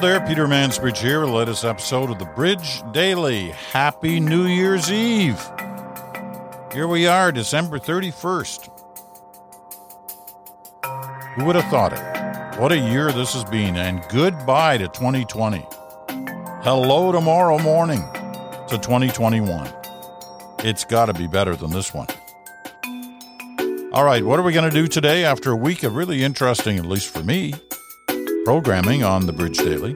There, Peter Mansbridge here latest episode of the Bridge Daily. Happy New Year's Eve. Here we are, December 31st. Who would have thought it? What a year this has been, and goodbye to 2020. Hello tomorrow morning to 2021. It's got to be better than this one. All right, what are we going to do today after a week of really interesting, at least for me, programming on the Bridge Daily,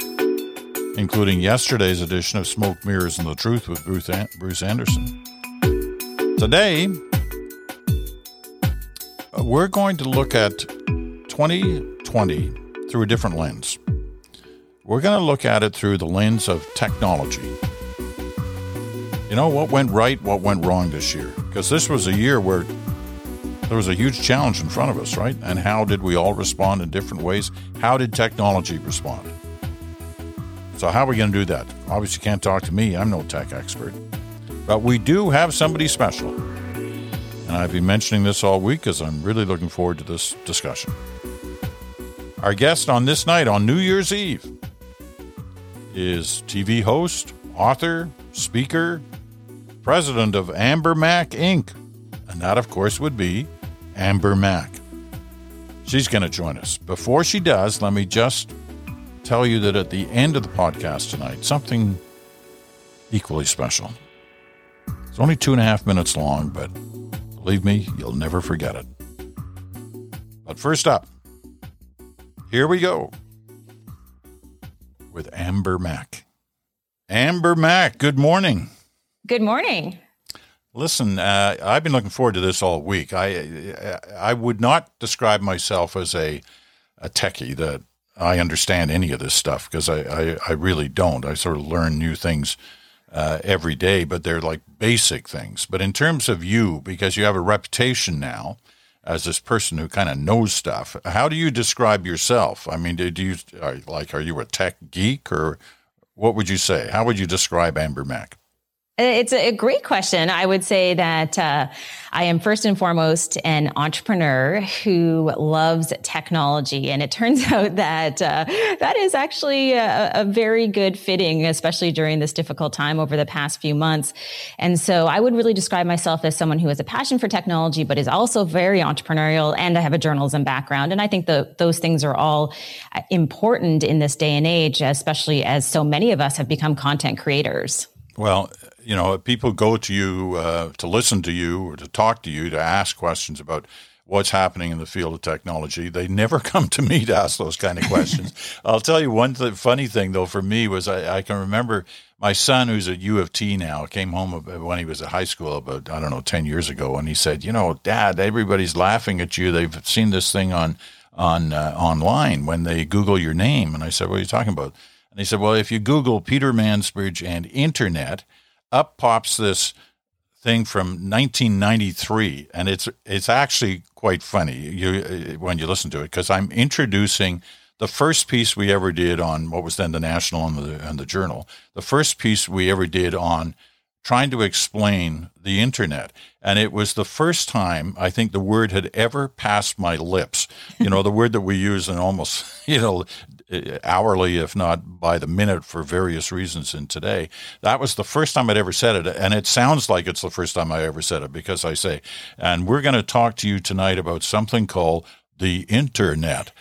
including yesterday's edition of Smoke, Mirrors, and the Truth with Bruce, An- Bruce Anderson. Today, uh, we're going to look at 2020 through a different lens. We're going to look at it through the lens of technology. You know, what went right, what went wrong this year? Because this was a year where there was a huge challenge in front of us, right? And how did we all respond in different ways? How did technology respond? So, how are we going to do that? Obviously, you can't talk to me. I'm no tech expert. But we do have somebody special. And I've been mentioning this all week because I'm really looking forward to this discussion. Our guest on this night, on New Year's Eve, is TV host, author, speaker, president of Amber Mac Inc. And that, of course, would be Amber Mac. She's going to join us. Before she does, let me just tell you that at the end of the podcast tonight, something equally special. It's only two and a half minutes long, but believe me, you'll never forget it. But first up, here we go with Amber Mac. Amber Mac, good morning. Good morning. Listen, uh, I've been looking forward to this all week. I I would not describe myself as a a techie that I understand any of this stuff because I, I, I really don't. I sort of learn new things uh, every day, but they're like basic things. But in terms of you, because you have a reputation now as this person who kind of knows stuff, how do you describe yourself? I mean, do you are, like are you a tech geek or what would you say? How would you describe Amber Mac? It's a great question. I would say that uh, I am first and foremost an entrepreneur who loves technology. And it turns out that uh, that is actually a, a, very good fitting, especially during this difficult time over the past few months. And so I would really describe myself as someone who has a passion for technology, but is also very entrepreneurial. And I have a journalism background. And I think the, those things are all uh, important in this day and age, especially as so many of us have become content creators. Well, you know, people go to you uh, to listen to you or to talk to you to ask questions about what's happening in the field of technology. They never come to me to ask those kind of questions. I'll tell you one th- funny thing though for me was I, I, can remember my son who's at U of T now came home when he was at high school about I don't know ten years ago and he said, you know, Dad, everybody's laughing at you. They've seen this thing on on uh, online when they Google your name. And I said, what are you talking about? And he said, well, if you Google Peter Mansbridge and internet up pops this thing from 1993, and it's it's actually quite funny you, when you listen to it because I'm introducing the first piece we ever did on what was then the National and the and the Journal. The first piece we ever did on trying to explain the internet. And it was the first time I think the word had ever passed my lips. You know, the word that we use in almost, you know, hourly, if not by the minute, for various reasons in today. That was the first time I'd ever said it. And it sounds like it's the first time I ever said it because I say, and we're going to talk to you tonight about something called the internet.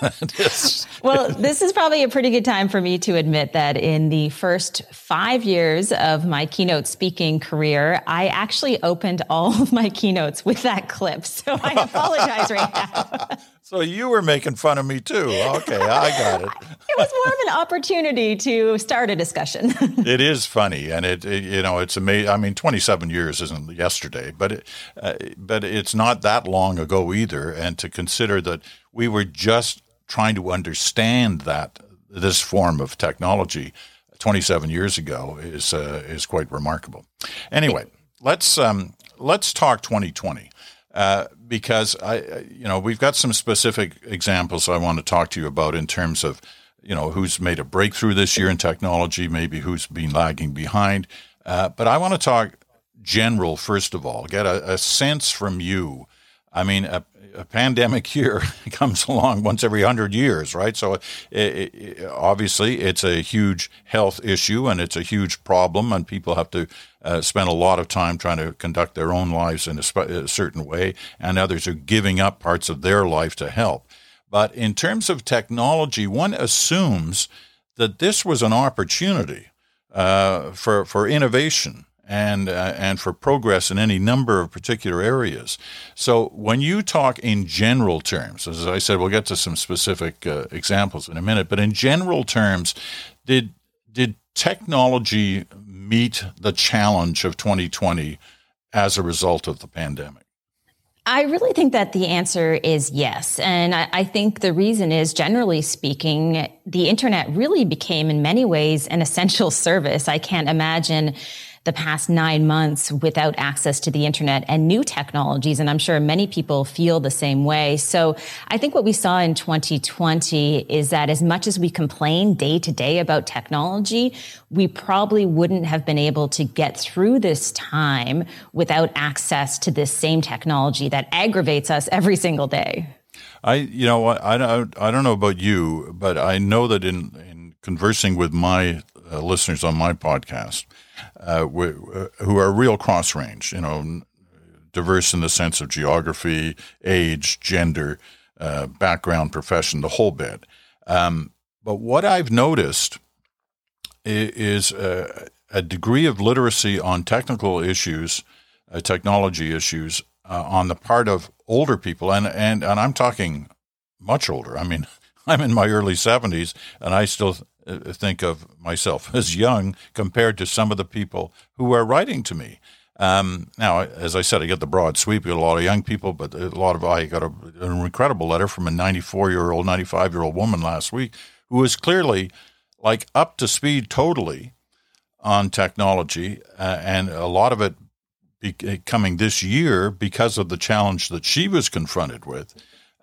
well, this is probably a pretty good time for me to admit that in the first five years of my keynote speaking career, I actually opened all of my keynotes with that clip. So I apologize right now. So you were making fun of me too. Okay, I got it. it was more of an opportunity to start a discussion. it is funny, and it, it, you know it's amazing. I mean, twenty seven years isn't yesterday, but it, uh, but it's not that long ago either. And to consider that we were just trying to understand that this form of technology 27 years ago is uh, is quite remarkable. Anyway, let's um, let's talk 2020. Uh, because I, you know, we've got some specific examples I want to talk to you about in terms of, you know, who's made a breakthrough this year in technology, maybe who's been lagging behind. Uh, but I want to talk general first of all, get a, a sense from you. I mean, uh, a pandemic year comes along once every hundred years, right? So it, it, obviously it's a huge health issue and it's a huge problem, and people have to uh, spend a lot of time trying to conduct their own lives in a, sp- a certain way, and others are giving up parts of their life to help. But in terms of technology, one assumes that this was an opportunity uh, for for innovation and uh, and for progress in any number of particular areas. So when you talk in general terms, as I said, we'll get to some specific uh, examples in a minute. But in general terms, did did technology meet the challenge of 2020 as a result of the pandemic? I really think that the answer is yes. And I, I, think the reason is, generally speaking, the internet really became, in many ways, an essential service. I can't imagine the past nine months without access to the internet and new technologies. And I'm sure many people feel the same way. So I think what we saw in 2020 is that as much as we complain day to day about technology, we probably wouldn't have been able to get through this time without access to this same technology that aggravates us every single day. I, you know, I, I, I don't know about you, but I know that in, in conversing with my uh, listeners on my podcast, uh, who are real cross range, you know, diverse in the sense of geography, age, gender, uh, background, profession, the whole bit. Um, but what I've noticed is a, a, degree of literacy on technical issues, uh, technology issues, uh, on the part of older people, and, and and I'm talking much older. I mean, I'm in my early 70s, and I still uh, think of myself as young compared to some of the people who are writing to me. Um, now, as I said, I get the broad sweep. We get a lot of young people, but a lot of I got a, an incredible letter from a 94 year old, 95 year old woman last week who was clearly like up to speed totally on technology, uh, and a lot of it be- uh, coming this year because of the challenge that she was confronted with.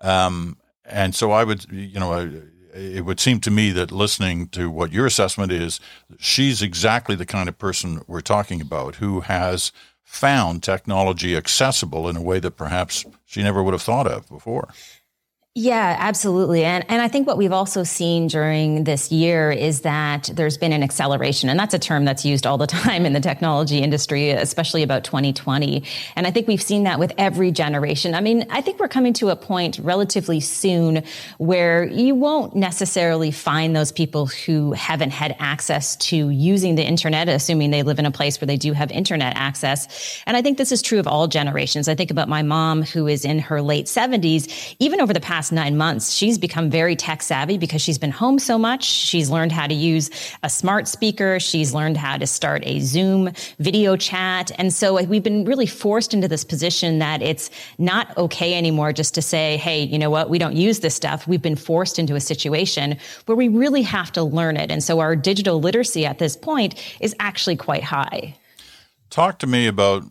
Um, and so I would, you know, I, it would seem to me that listening to what your assessment is, she's exactly the kind of person we're talking about who has found technology accessible in a way that perhaps she never would have thought of before. Yeah, absolutely. And and I think what we've also seen during this year is that there's been an acceleration. And that's a term that's used all the time in the technology industry, especially about 2020. And I think we've seen that with every generation. I mean, I think we're coming to a point relatively soon where you won't necessarily find those people who haven't had access to using the internet, assuming they live in a place where they do have internet access. And I think this is true of all generations. I think about my mom who is in her late 70s, even over the past nine months, she's become very tech savvy because she's been home so much. She's learned how to use a smart speaker. She's learned how to start a Zoom video chat. And so we've been really forced into this position that it's not okay anymore just to say, Hey, you know what? We don't use this stuff. We've been forced into a situation where we really have to learn it. And so our digital literacy at this point is actually quite high. Talk to me about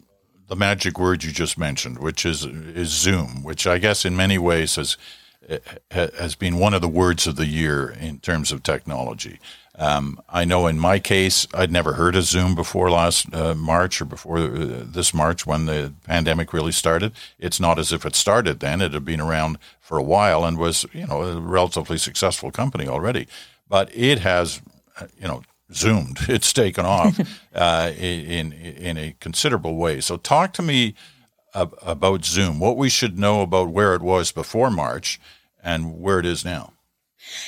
the magic word you just mentioned, which is is Zoom, which I guess in many ways has has been one of the words of the year in terms of technology. Um, I know in my case, I'd never heard of Zoom before last uh, March or before uh, this March when the pandemic really started. It's not as if it started then; it had been around for a while and was, you know, a relatively successful company already. But it has, uh, you know, zoomed. It's taken off uh, in in a considerable way. So, talk to me about Zoom. What we should know about where it was before March and where it is now.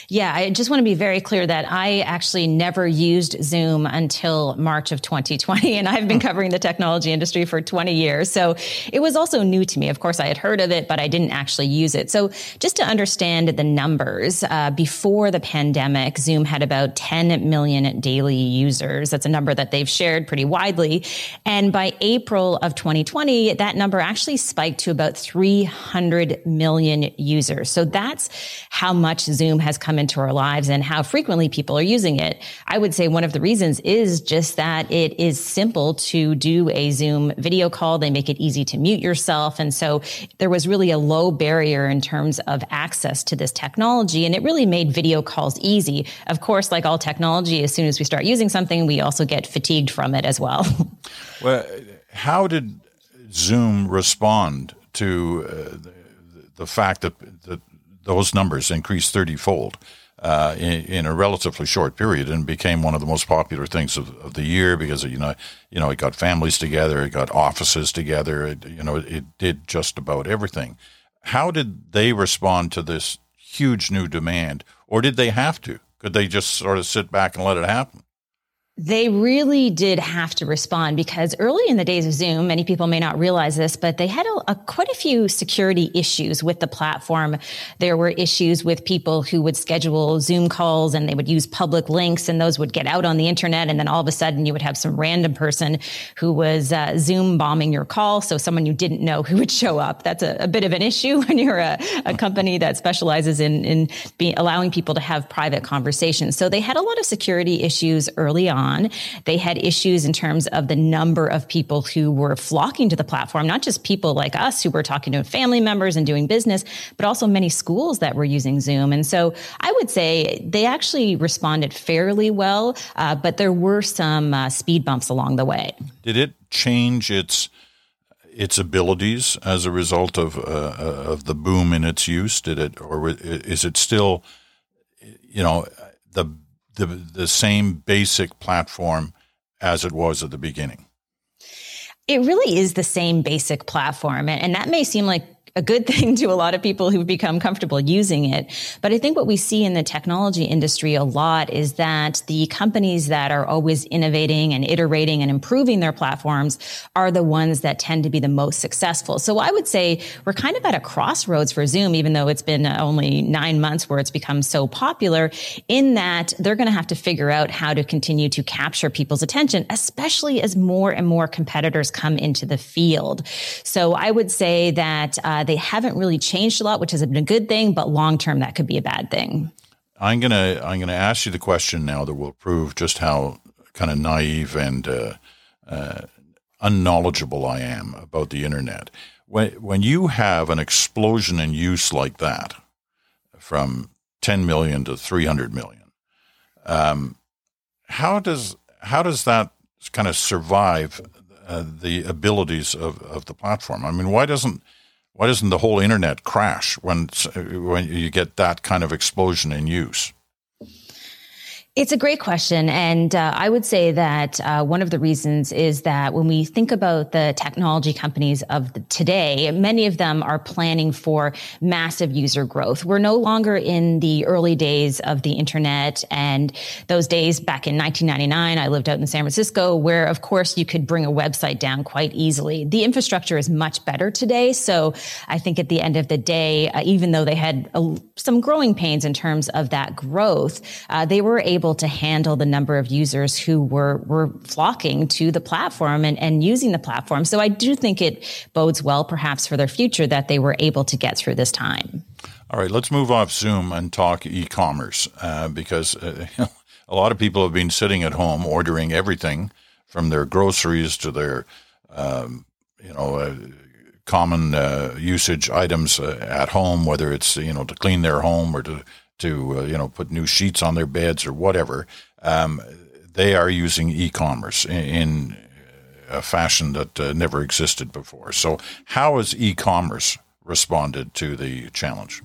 Yeah, I just want to be very clear that I actually never used Zoom until March of 2020. And I've been covering the technology industry for 20 years. So it was also new to me. Of course, I had heard of it, but I didn't actually use it. So just to understand the numbers, uh, before the pandemic, Zoom had about 10 million daily users. That's a number that they've shared pretty widely. And by April of 2020, that number actually spiked to about 300 million users. So that's how much Zoom has come into our lives and how frequently people are using it. I would say one of the reasons is just that it is simple to do a Zoom video call. They make it easy to mute yourself. And so there was really a low barrier in terms of access to this technology. And it really made video calls easy. Of course, like all technology, as soon as we start using something, we also get fatigued from it as well. well, how did Zoom respond to uh, the fact that, that those numbers increased 30 fold uh, in, in, a relatively short period and became one of the most popular things of, of, the year because you know you know it got families together, it got offices together, it, you know it did just about everything. How did they respond to this huge new demand, or did they have to? Could they just sort of sit back and let it happen? They really did have to respond because early in the days of Zoom, many people may not realize this, but they had a, a, quite a few security issues with the platform. There were issues with people who would schedule Zoom calls and they would use public links and those would get out on the internet. And then all of a sudden you would have some random person who was uh, Zoom bombing your call. So someone you didn't know who would show up. That's a, a bit of an issue when you're a, a company that specializes in, in be, allowing people to have private conversations. So they had a lot of security issues early on on. They had issues in terms of the number of people who were flocking to the platform, not just people like us who were talking to family members and doing business, but also many schools that were using Zoom. And so I would say they actually responded fairly well, uh, but there were some uh, speed bumps along the way. Did it change its its abilities as a result of uh, uh of the boom in its use? Did it, or is it still, you know, the the, the same basic platform as it was at the beginning? It really is the same basic platform. And that may seem like a good thing to a lot of people who've become comfortable using it. But I think what we see in the technology industry a lot is that the companies that are always innovating and iterating and improving their platforms are the ones that tend to be the most successful. So I would say we're kind of at a crossroads for Zoom, even though it's been only nine months where it's become so popular in that they're going to have to figure out how to continue to capture people's attention, especially as more and more competitors come into the field. So I would say that, uh, uh, they haven't really changed a lot, which has been a good thing, but long term, that could be a bad thing. I'm gonna I'm gonna ask you the question now that will prove just how kind of naive and uh, uh, unknowledgeable I am about the internet. When when you have an explosion in use like that, from 10 million to 300 million, um, how does how does that kind of survive uh, the abilities of, of the platform? I mean, why doesn't why doesn't the whole internet crash when when you get that kind of explosion in use? It's a great question. And uh, I would say that uh, one of the reasons is that when we think about the technology companies of the, today, many of them are planning for massive user growth. We're no longer in the early days of the internet and those days back in 1999, I lived out in San Francisco where of course you could bring a website down quite easily. The infrastructure is much better today. So I think at the end of the day, uh, even though they had some growing pains in terms of that growth, uh, they were able able to handle the number of users who were, were flocking to the platform and, and using the platform. So I do think it bodes well perhaps for their future that they were able to get through this time. All right, let's move off Zoom and talk e-commerce uh, because uh, a lot of people have been sitting at home ordering everything from their groceries to their, um, you know, uh, common uh, usage items uh, at home, whether it's you know to clean their home or to to uh, you know put new sheets on their beds or whatever, um, they are using e-commerce in, in a fashion that uh, never existed before. So, how has e-commerce responded to the challenge?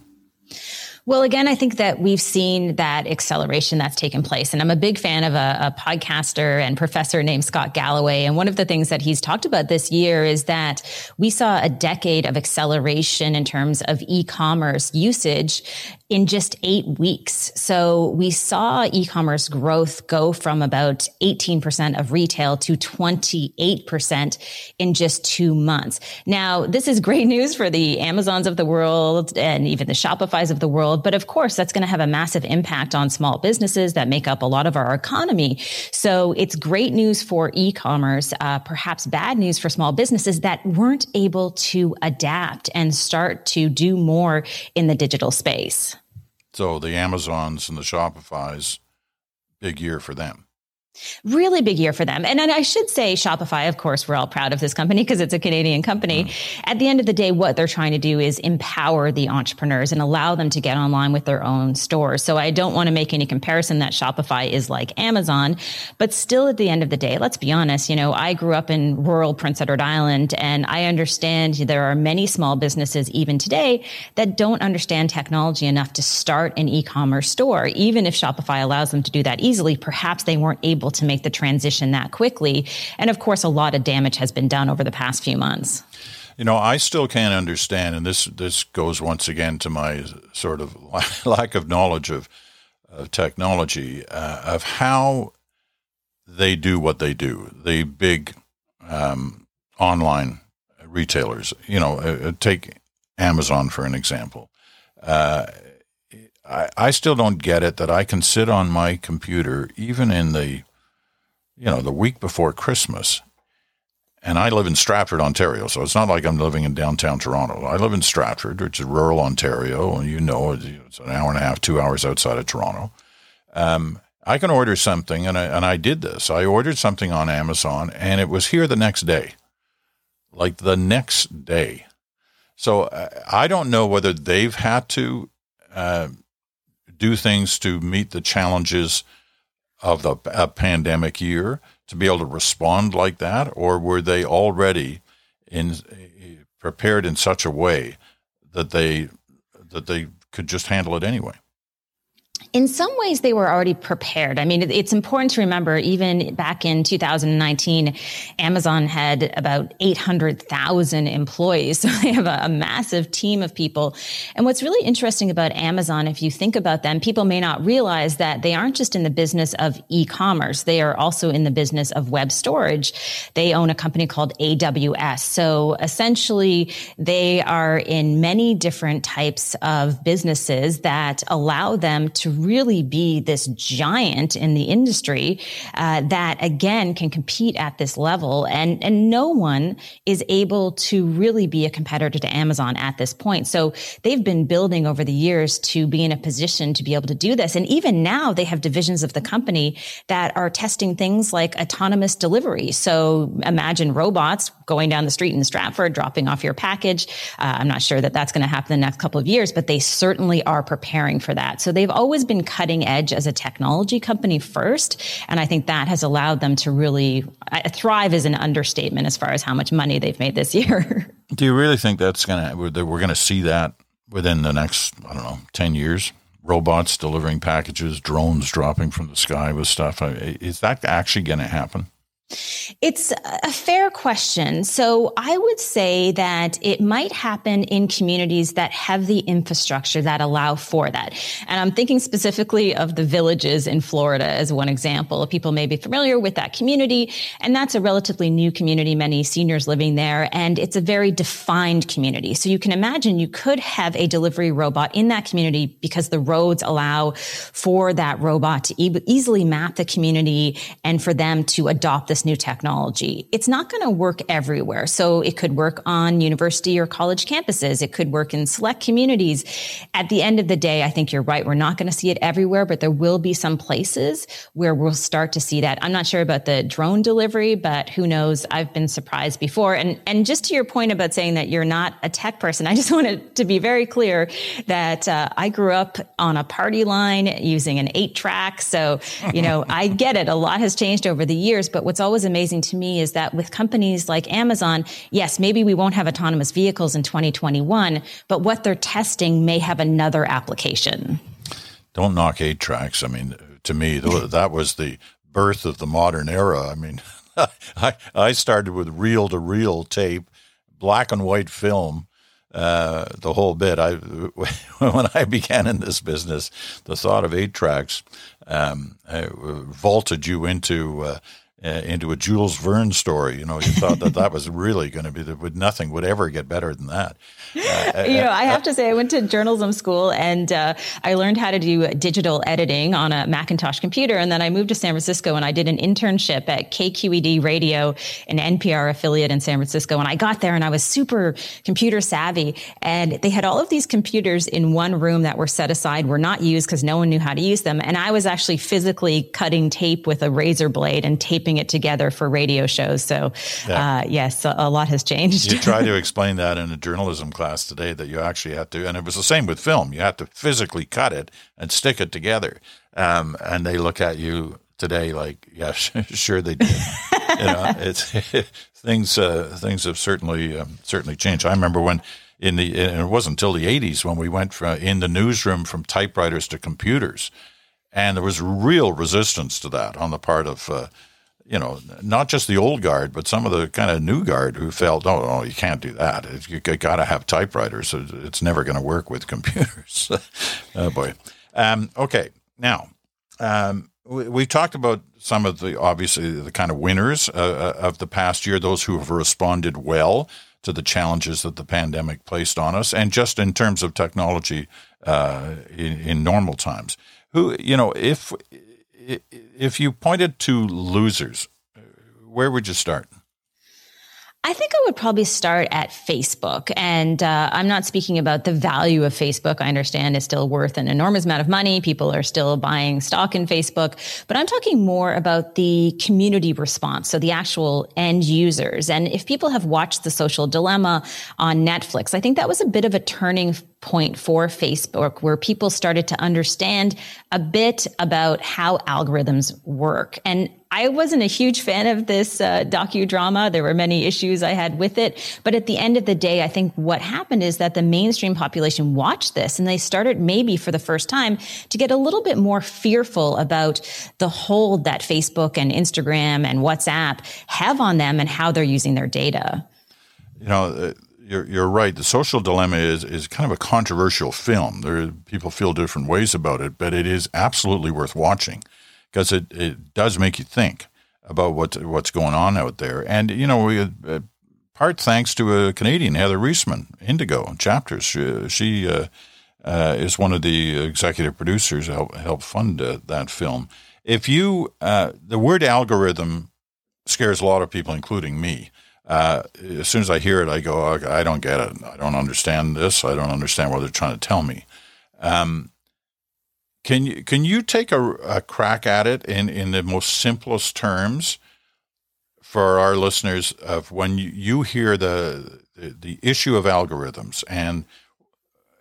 Well, again, I think that we've seen that acceleration that's taken place. And I'm a big fan of a, a, podcaster and professor named Scott Galloway. And one of the things that he's talked about this year is that we saw a decade of acceleration in terms of e-commerce usage in just eight weeks. So we saw e-commerce growth go from about 18% of retail to 28% in just two months. Now, this is great news for the Amazons of the world and even the Shopify's of the world. But of course, that's going to have a massive impact on small businesses that make up a lot of our economy. So it's great news for e-commerce, uh, perhaps bad news for small businesses that weren't able to adapt and start to do more in the digital space. So the Amazons and the Shopify's, big year for them. Really big year for them. And I should say Shopify, of course, we're all proud of this company because it's a Canadian company. Mm. At the end of the day, what they're trying to do is empower the entrepreneurs and allow them to get online with their own stores. So I don't want to make any comparison that Shopify is like Amazon, but still at the end of the day, let's be honest, you know, I grew up in rural Prince Edward Island and I understand there are many small businesses even today that don't understand technology enough to start an e-commerce store. Even if Shopify allows them to do that easily, perhaps they weren't able able to make the transition that quickly. And of course, a lot of damage has been done over the past few months. You know, I still can't understand, and this this goes once again to my sort of lack of knowledge of, of technology, uh, of how they do what they do. The big um, online retailers, you know, uh, uh take Amazon for an example. Uh, I, I still don't get it that I can sit on my computer, even in the you know, the week before Christmas. And I live in Stratford, Ontario, so it's not like I'm living in downtown Toronto. I live in Stratford, which is rural Ontario, and you know it's an hour and a half, two hours outside of Toronto. Um, I can order something, and I, and I did this. I ordered something on Amazon, and it was here the next day, like the next day. So uh, I don't know whether they've had to uh, do things to meet the challenges of the a pandemic year to be able to respond like that, or were they already in prepared in such a way that they that they could just handle it anyway? In some ways they were already prepared. I mean, it's important to remember even back in 2019, Amazon had about 800,000 employees. So they have a, a, massive team of people. And what's really interesting about Amazon, if you think about them, people may not realize that they aren't just in the business of e-commerce. They are also in the business of web storage. They own a company called AWS. So essentially they are in many different types of businesses that allow them to really be this giant in the industry uh, that again can compete at this level, and and no one is able to really be a competitor to Amazon at this point. So they've been building over the years to be in a position to be able to do this, and even now they have divisions of the company that are testing things like autonomous delivery. So imagine robots going down the street in Stratford, dropping off your package. Uh, I'm not sure that that's going to happen in the next couple of years, but they certainly are preparing for that. So they've always been cutting edge as a technology company first. And I think that has allowed them to really uh, thrive is an understatement as far as how much money they've made this year. Do you really think that's going to, we're going to see that within the next, I don't know, 10 years? Robots delivering packages, drones dropping from the sky with stuff. Is that actually going to happen? It's a fair question. So I would say that it might happen in communities that have the infrastructure that allow for that. And I'm thinking specifically of the villages in Florida as one example. People may be familiar with that community. And that's a relatively new community, many seniors living there. And it's a very defined community. So you can imagine you could have a delivery robot in that community because the roads allow for that robot to e- easily map the community and for them to adopt the this new technology. It's not going to work everywhere. So it could work on university or college campuses. It could work in select communities. At the end of the day, I think you're right. We're not going to see it everywhere, but there will be some places where we'll start to see that. I'm not sure about the drone delivery, but who knows? I've been surprised before. And, and just to your point about saying that you're not a tech person, I just wanted to be very clear that uh, I grew up on a party line using an eight track. So, you know, I get it. A lot has changed over the years, but what's always amazing to me is that with companies like Amazon, yes, maybe we won't have autonomous vehicles in 2021, but what they're testing may have another application. Don't knock eight tracks. I mean, to me, that was the birth of the modern era. I mean, I, I started with reel to reel tape, black and white film. Uh, the whole bit. I when I began in this business, the thought of eight tracks um, vaulted you into uh, uh, into a Jules Verne story. You know, you thought that that was really going to be that would nothing would ever get better than that. Uh, you know, I have to say, I went to journalism school and uh, I learned how to do digital editing on a Macintosh computer, and then I moved to San Francisco and I did an internship at KQED Radio, an NPR affiliate in San Francisco. And I got there and I was super computer savvy, and they had all of these computers in one room that were set aside, were not used because no one knew how to use them, and I was actually physically cutting tape with a razor blade and taping it together for radio shows. So, yeah. uh, yes, a, a, lot has changed. you try to explain that in a journalism class today that you actually had to, and it was the same with film. You had to physically cut it and stick it together. Um, and they look at you today like, yeah, sure they did. you know, it's things. Uh, things have certainly um, certainly changed. I remember when in the and it wasn't until the 80s when we went from in the newsroom from typewriters to computers and there was real resistance to that on the part of uh, you know, not just the old guard, but some of the kind of new guard who felt, oh, no, you can't do that. You got to have typewriters. It's never going to work with computers. oh, boy. Um, okay. Now, um, we, we, talked about some of the, obviously, the kind of winners uh, uh, of the past year, those who have responded well to the challenges that the pandemic placed on us, and just in terms of technology uh, in, in normal times. Who, you know, if if you pointed to losers, where would you start? I think I would probably start at Facebook. And uh, I'm not speaking about the value of Facebook. I understand it's still worth an enormous amount of money. People are still buying stock in Facebook. But I'm talking more about the community response. So the actual end users. And if people have watched The Social Dilemma on Netflix, I think that was a bit of a turning point for Facebook where people started to understand a bit about how algorithms work. And I wasn't a huge fan of this uh, docudrama. There were many issues I had with it. But at the end of the day, I think what happened is that the mainstream population watched this and they started maybe for the first time to get a little bit more fearful about the hold that Facebook and Instagram and WhatsApp have on them and how they're using their data. You know, uh, you're, you're right. The social dilemma is, is kind of a controversial film. There, people feel different ways about it, but it is absolutely worth watching because it, it does make you think about what what's going on out there. And you know, we uh, part thanks to a Canadian, Heather Reisman, Indigo Chapters. She, she uh, uh, is one of the executive producers help help fund uh, that film. If you uh, the word algorithm scares a lot of people, including me. Uh, as soon as I hear it, I go, I don't get it. I don't understand this. I don't understand what they're trying to tell me. Um, can you can you take a, a crack at it in, in the most simplest terms for our listeners of when you, you hear the, the, the issue of algorithms and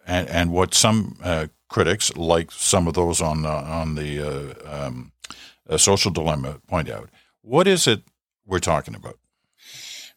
and and what some uh, critics, like some of those on the, on the uh, um, uh, social dilemma, point out. What is it we're talking about?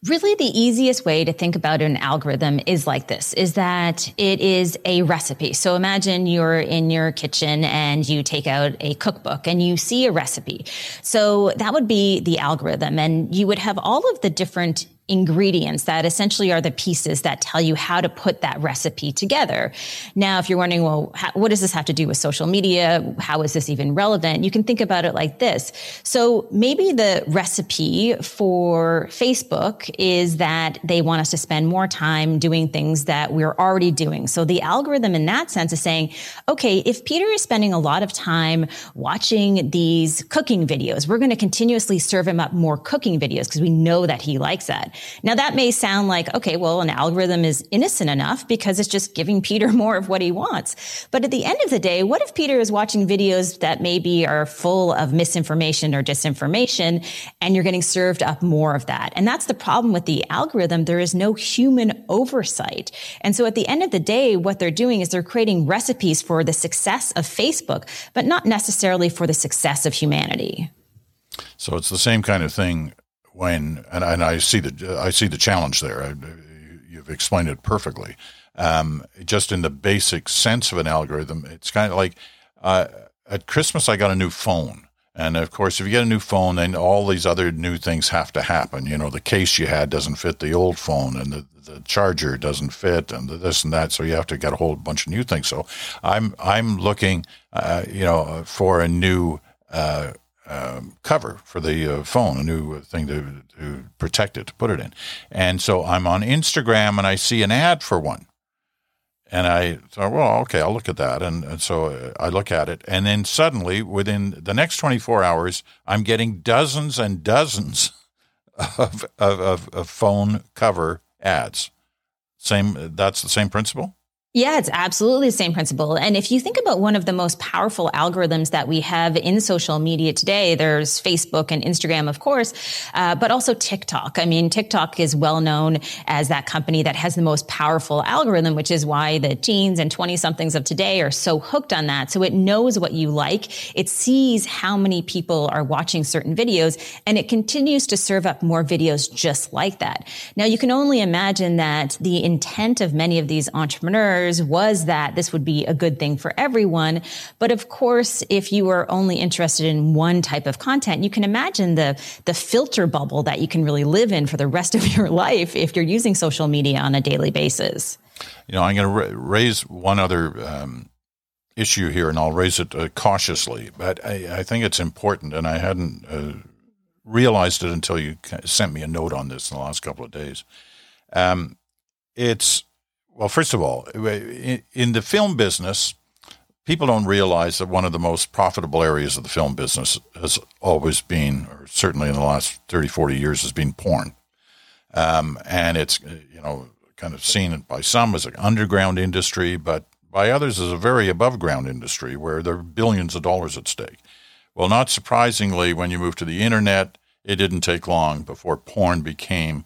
Really, the easiest way to think about an algorithm is like this, is that it is a recipe. So imagine you're in your kitchen and you take out a cookbook and you see a recipe. So that would be the algorithm and you would have all of the different ingredients that essentially are the pieces that tell you how to put that recipe together. Now, if you're wondering, well, how, what does this have to do with social media? How is this even relevant? You can think about it like this. So maybe the recipe for Facebook is that they want us to spend more time doing things that we're already doing. So the algorithm in that sense is saying, okay, if Peter is spending a lot of time watching these cooking videos, we're going to continuously serve him up more cooking videos because we know that he likes that. Now that may sound like, okay, well, an algorithm is innocent enough because it's just giving Peter more of what he wants. But at the end of the day, what if Peter is watching videos that maybe are full of misinformation or disinformation and you're getting served up more of that? And that's the problem with the algorithm. There is no human oversight. And so at the end of the day, what they're doing is they're creating recipes for the success of Facebook, but not necessarily for the success of humanity. So it's the same kind of thing when and, and I see the I see the challenge there. I, you've explained it perfectly. Um, just in the basic sense of an algorithm, it's kind of like uh, at Christmas I got a new phone. And of course, if you get a new phone, then all these other new things have to happen. You know, the case you had doesn't fit the old phone, and the, the charger doesn't fit, and this and that. So you have to get a whole bunch of new things. So I'm I'm looking, uh, you know, for a new uh, um, cover for the uh, phone, a new thing to, to protect it, to put it in. And so I'm on Instagram and I see an ad for one. And I thought, well, okay, I'll look at that. And, and, so I look at it. And then suddenly, within the next 24 hours, I'm getting dozens and dozens of, of, of phone cover ads. Same, that's the same principle? Yeah, it's absolutely the same principle. And if you think about one of the most powerful algorithms that we have in social media today, there's Facebook and Instagram, of course, uh, but also TikTok. I mean, TikTok is well known as that company that has the most powerful algorithm, which is why the teens and 20 somethings of today are so hooked on that. So it knows what you like. It sees how many people are watching certain videos and it continues to serve up more videos just like that. Now you can only imagine that the intent of many of these entrepreneurs was that this would be a good thing for everyone. But of course, if you are only interested in one type of content, you can imagine the, the filter bubble that you can really live in for the rest of your life if you're using social media on a daily basis. You know, I'm going to ra- raise one other um, issue here, and I'll raise it uh, cautiously, but I, I, think it's important, and I hadn't uh, realized it until you sent me a note on this in the last couple of days. Um, it's well, first of all, in the film business, people don't realize that one of the most profitable areas of the film business has always been, or certainly in the last 30, 40 years, has been porn. Um, and it's, you know, kind of seen by some as an underground industry, but by others as a very above ground industry where there are billions of dollars at stake. Well, not surprisingly, when you move to the internet, it didn't take long before porn became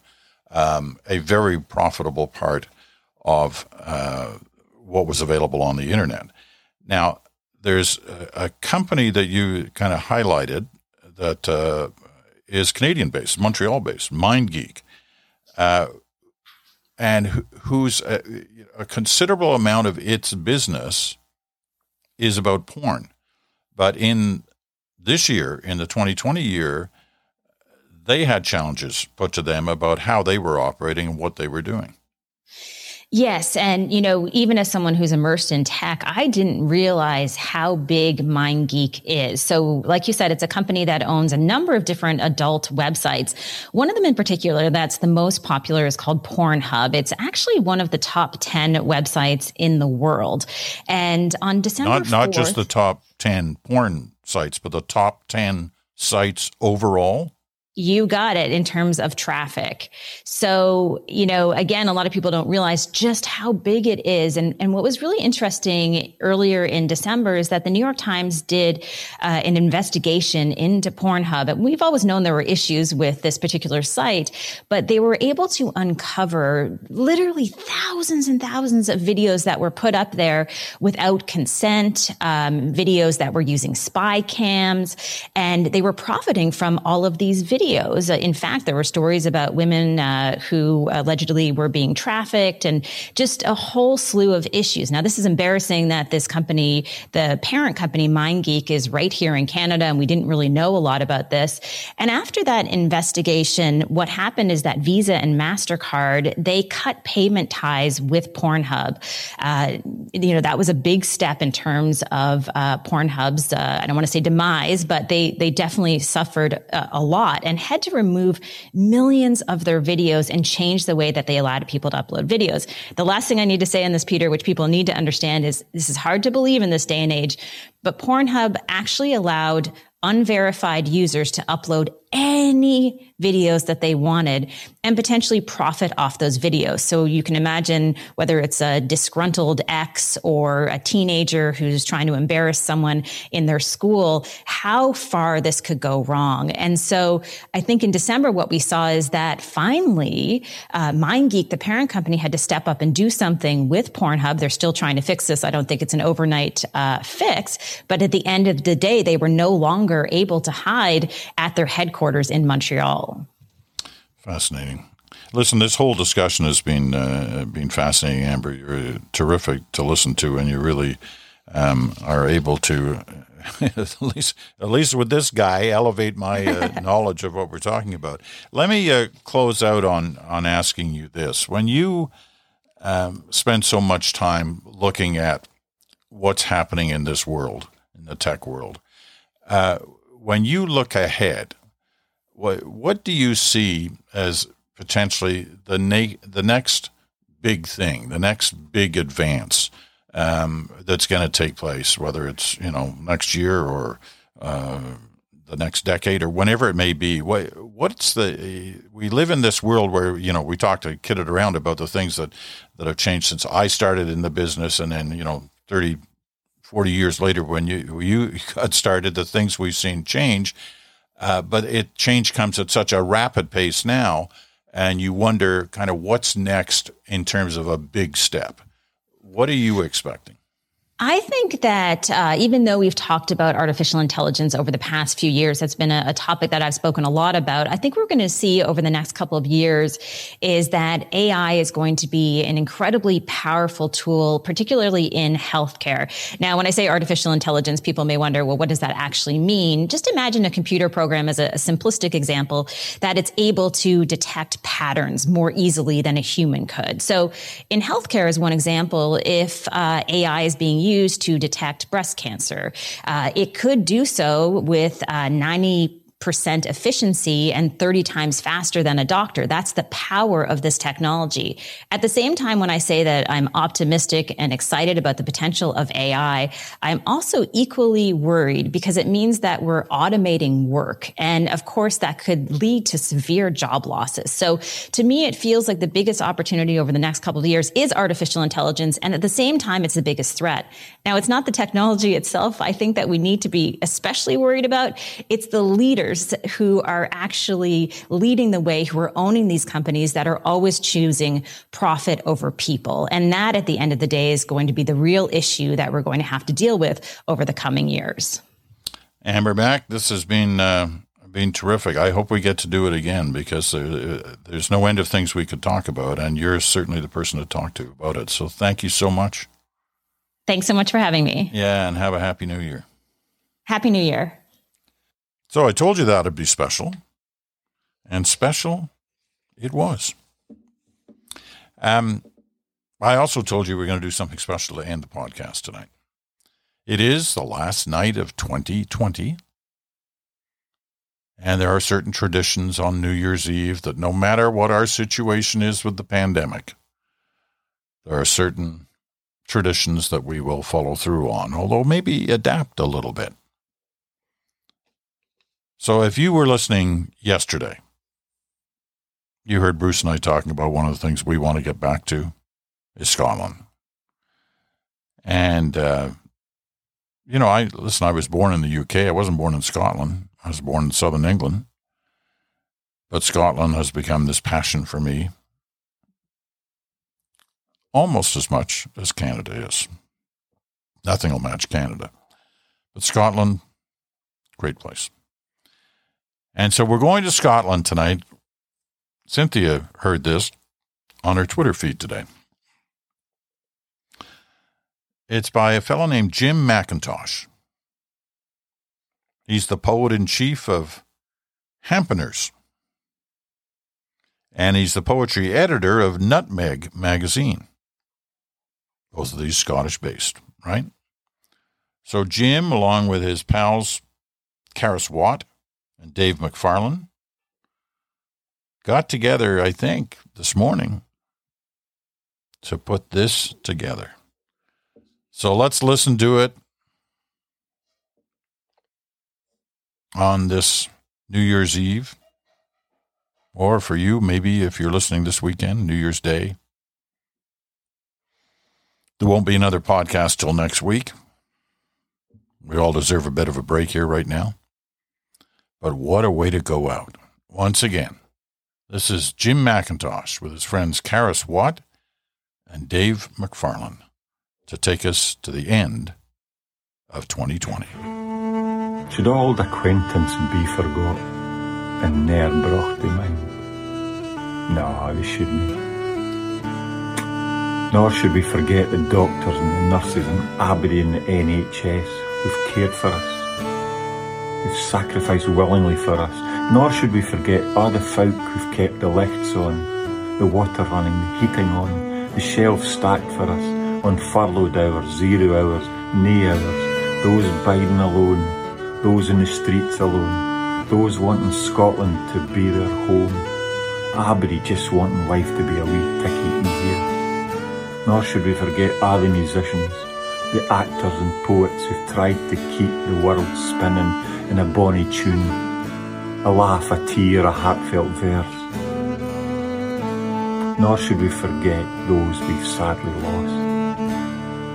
um, a very profitable part of uh, what was available on the internet. Now, there's a, a company that you kind of highlighted that uh, is Canadian based, Montreal based, MindGeek, uh, and wh- whose a, uh, a considerable amount of its business is about porn. But in this year, in the 2020 year, they had challenges put to them about how they were operating and what they were doing. Yes. And, you know, even as someone who's immersed in tech, I didn't realize how big MindGeek is. So, like you said, it's a company that owns a number of different adult websites. One of them in particular that's the most popular is called Pornhub. It's actually one of the top 10 websites in the world. And on December not, 4th, not just the top 10 porn sites, but the top 10 sites overall. You got it in terms of traffic. So, you know, again, a lot of people don't realize just how big it is. And, and what was really interesting earlier in December is that the New York Times did uh, an investigation into Pornhub. And we've always known there were issues with this particular site, but they were able to uncover literally thousands and thousands of videos that were put up there without consent, um, videos that were using spy cams, and they were profiting from all of these videos videos. Uh, in fact, there were stories about women uh, who allegedly were being trafficked and just a whole slew of issues. Now, this is embarrassing that this company, the parent company, MindGeek, is right here in Canada, and we didn't really know a lot about this. And after that investigation, what happened is that Visa and MasterCard, they cut payment ties with Pornhub. Uh, you know, that was a big step in terms of uh, Pornhub's, uh, I don't want to say demise, but they, they definitely suffered a, a lot and had to remove millions of their videos and change the way that they allowed people to upload videos. The last thing I need to say on this, Peter, which people need to understand is this is hard to believe in this day and age, but Pornhub actually allowed unverified users to upload any videos that they wanted and potentially profit off those videos. So you can imagine whether it's a disgruntled ex or a teenager who's trying to embarrass someone in their school, how far this could go wrong. And so I think in December, what we saw is that finally, uh, MindGeek, the parent company, had to step up and do something with Pornhub. They're still trying to fix this. I don't think it's an overnight uh, fix, but at the end of the day, they were no longer able to hide at their headquarters headquarters in Montreal. Fascinating. Listen, this whole discussion has been uh, been fascinating, Amber. You're terrific to listen to, and you really um, are able to, at least at least with this guy, elevate my uh, knowledge of what we're talking about. Let me uh, close out on on asking you this: When you um, spend so much time looking at what's happening in this world, in the tech world, uh, when you look ahead, what what do you see as potentially the na- the next big thing, the next big advance um, that's going to take place, whether it's you know next year or uh, the next decade or whenever it may be. What what's the we live in this world where you know we talked to kidded around about the things that that have changed since I started in the business, and then you know 30, 40 years later when you you got started, the things we've seen change. Uh, but it change comes at such a rapid pace now, and you wonder kind of what's next in terms of a big step. What are you expecting? I think that uh, even though we've talked about artificial intelligence over the past few years, that's been a, a topic that I've spoken a lot about. I think we're going to see over the next couple of years is that AI is going to be an incredibly powerful tool, particularly in healthcare. Now, when I say artificial intelligence, people may wonder, well, what does that actually mean? Just imagine a computer program as a, a simplistic example that it's able to detect patterns more easily than a human could. So in healthcare, as one example, if uh, AI is being used used to detect breast cancer. Uh, it could do so with uh, 90 percent efficiency and 30 times faster than a doctor. That's the power of this technology. At the same time, when I say that I'm optimistic and excited about the potential of AI, I'm also equally worried because it means that we're automating work. And of course, that could lead to severe job losses. So to me, it feels like the biggest opportunity over the next couple of years is artificial intelligence. And at the same time, it's the biggest threat. Now, it's not the technology itself. I think that we need to be especially worried about. It's the leaders leaders who are actually leading the way, who are owning these companies that are always choosing profit over people. And that at the end of the day is going to be the real issue that we're going to have to deal with over the coming years. Amber Mac, this has been uh, been terrific. I hope we get to do it again because there, there's no end of things we could talk about, and you're certainly the person to talk to about it. So thank you so much. Thanks so much for having me. Yeah, and have a happy new year. Happy New Year. So I told you that would be special, and special it was. Um, I also told you we are going to do something special to end the podcast tonight. It is the last night of 2020. And there are certain traditions on New Year's Eve that no matter what our situation is with the pandemic, there are certain traditions that we will follow through on, although maybe adapt a little bit. So if you were listening yesterday, you heard Bruce and I talking about one of the things we want to get back to is Scotland. And, uh, you know, I listen, I was born in the UK. I wasn't born in Scotland. I was born in southern England. But Scotland has become this passion for me almost as much as Canada is. Nothing will match Canada. But Scotland, great place. And so we're going to Scotland tonight. Cynthia heard this on her Twitter feed today. It's by a fellow named Jim Mackintosh. He's the poet in chief of Hampeners. And he's the poetry editor of Nutmeg magazine. Both of these Scottish based, right? So Jim, along with his pals Karis Watt and Dave McFarlane got together, I think, this morning to put this together. So let's listen to it on this New Year's Eve. Or for you, maybe if you're listening this weekend, New Year's Day. There won't be another podcast till next week. We all deserve a bit of a break here right now. But what a way to go out. Once again, this is Jim Mackintosh with his friends Karis Watt and Dave McFarlane to take us to the end of 2020. Should old acquaintance be forgot and ne'er brought to mind? No, they shouldn't. Nor should we forget the doctors and the nurses and the NHS who've cared for us who've sacrificed willingly for us, nor should we forget all the folk who've kept the lights on, the water running, the heating on, the shelves stacked for us, on furloughed hours, zero hours, nay hours, those biding alone, those in the streets alone, those wanting Scotland to be their home, Aberdeen just wanting life to be a wee ticky easier. Nor should we forget all the musicians, the actors and poets who've tried to keep the world spinning in a bonny tune, a laugh, a tear, a heartfelt verse. Nor should we forget those we've sadly lost.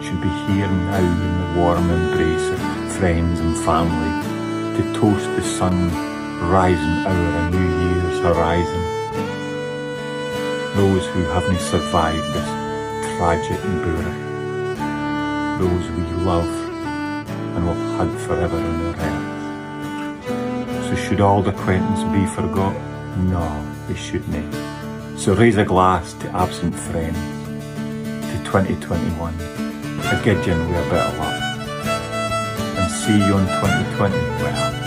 Should be here now in the warm embrace of friends and family to toast the sun rising over a new year's horizon. Those who haven't survived this tragic birth, those we love and will hug forever in their earth. So should old acquaintance be forgot? No, they shouldn't. So raise a glass to absent friends, to 2021, a gidgeon with a bit of luck and see you in 2020. Well,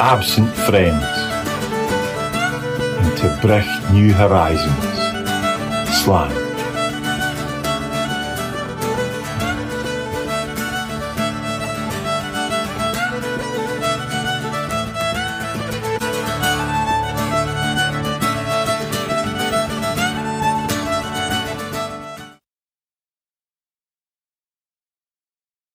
absent friends and to brecht new horizons slang.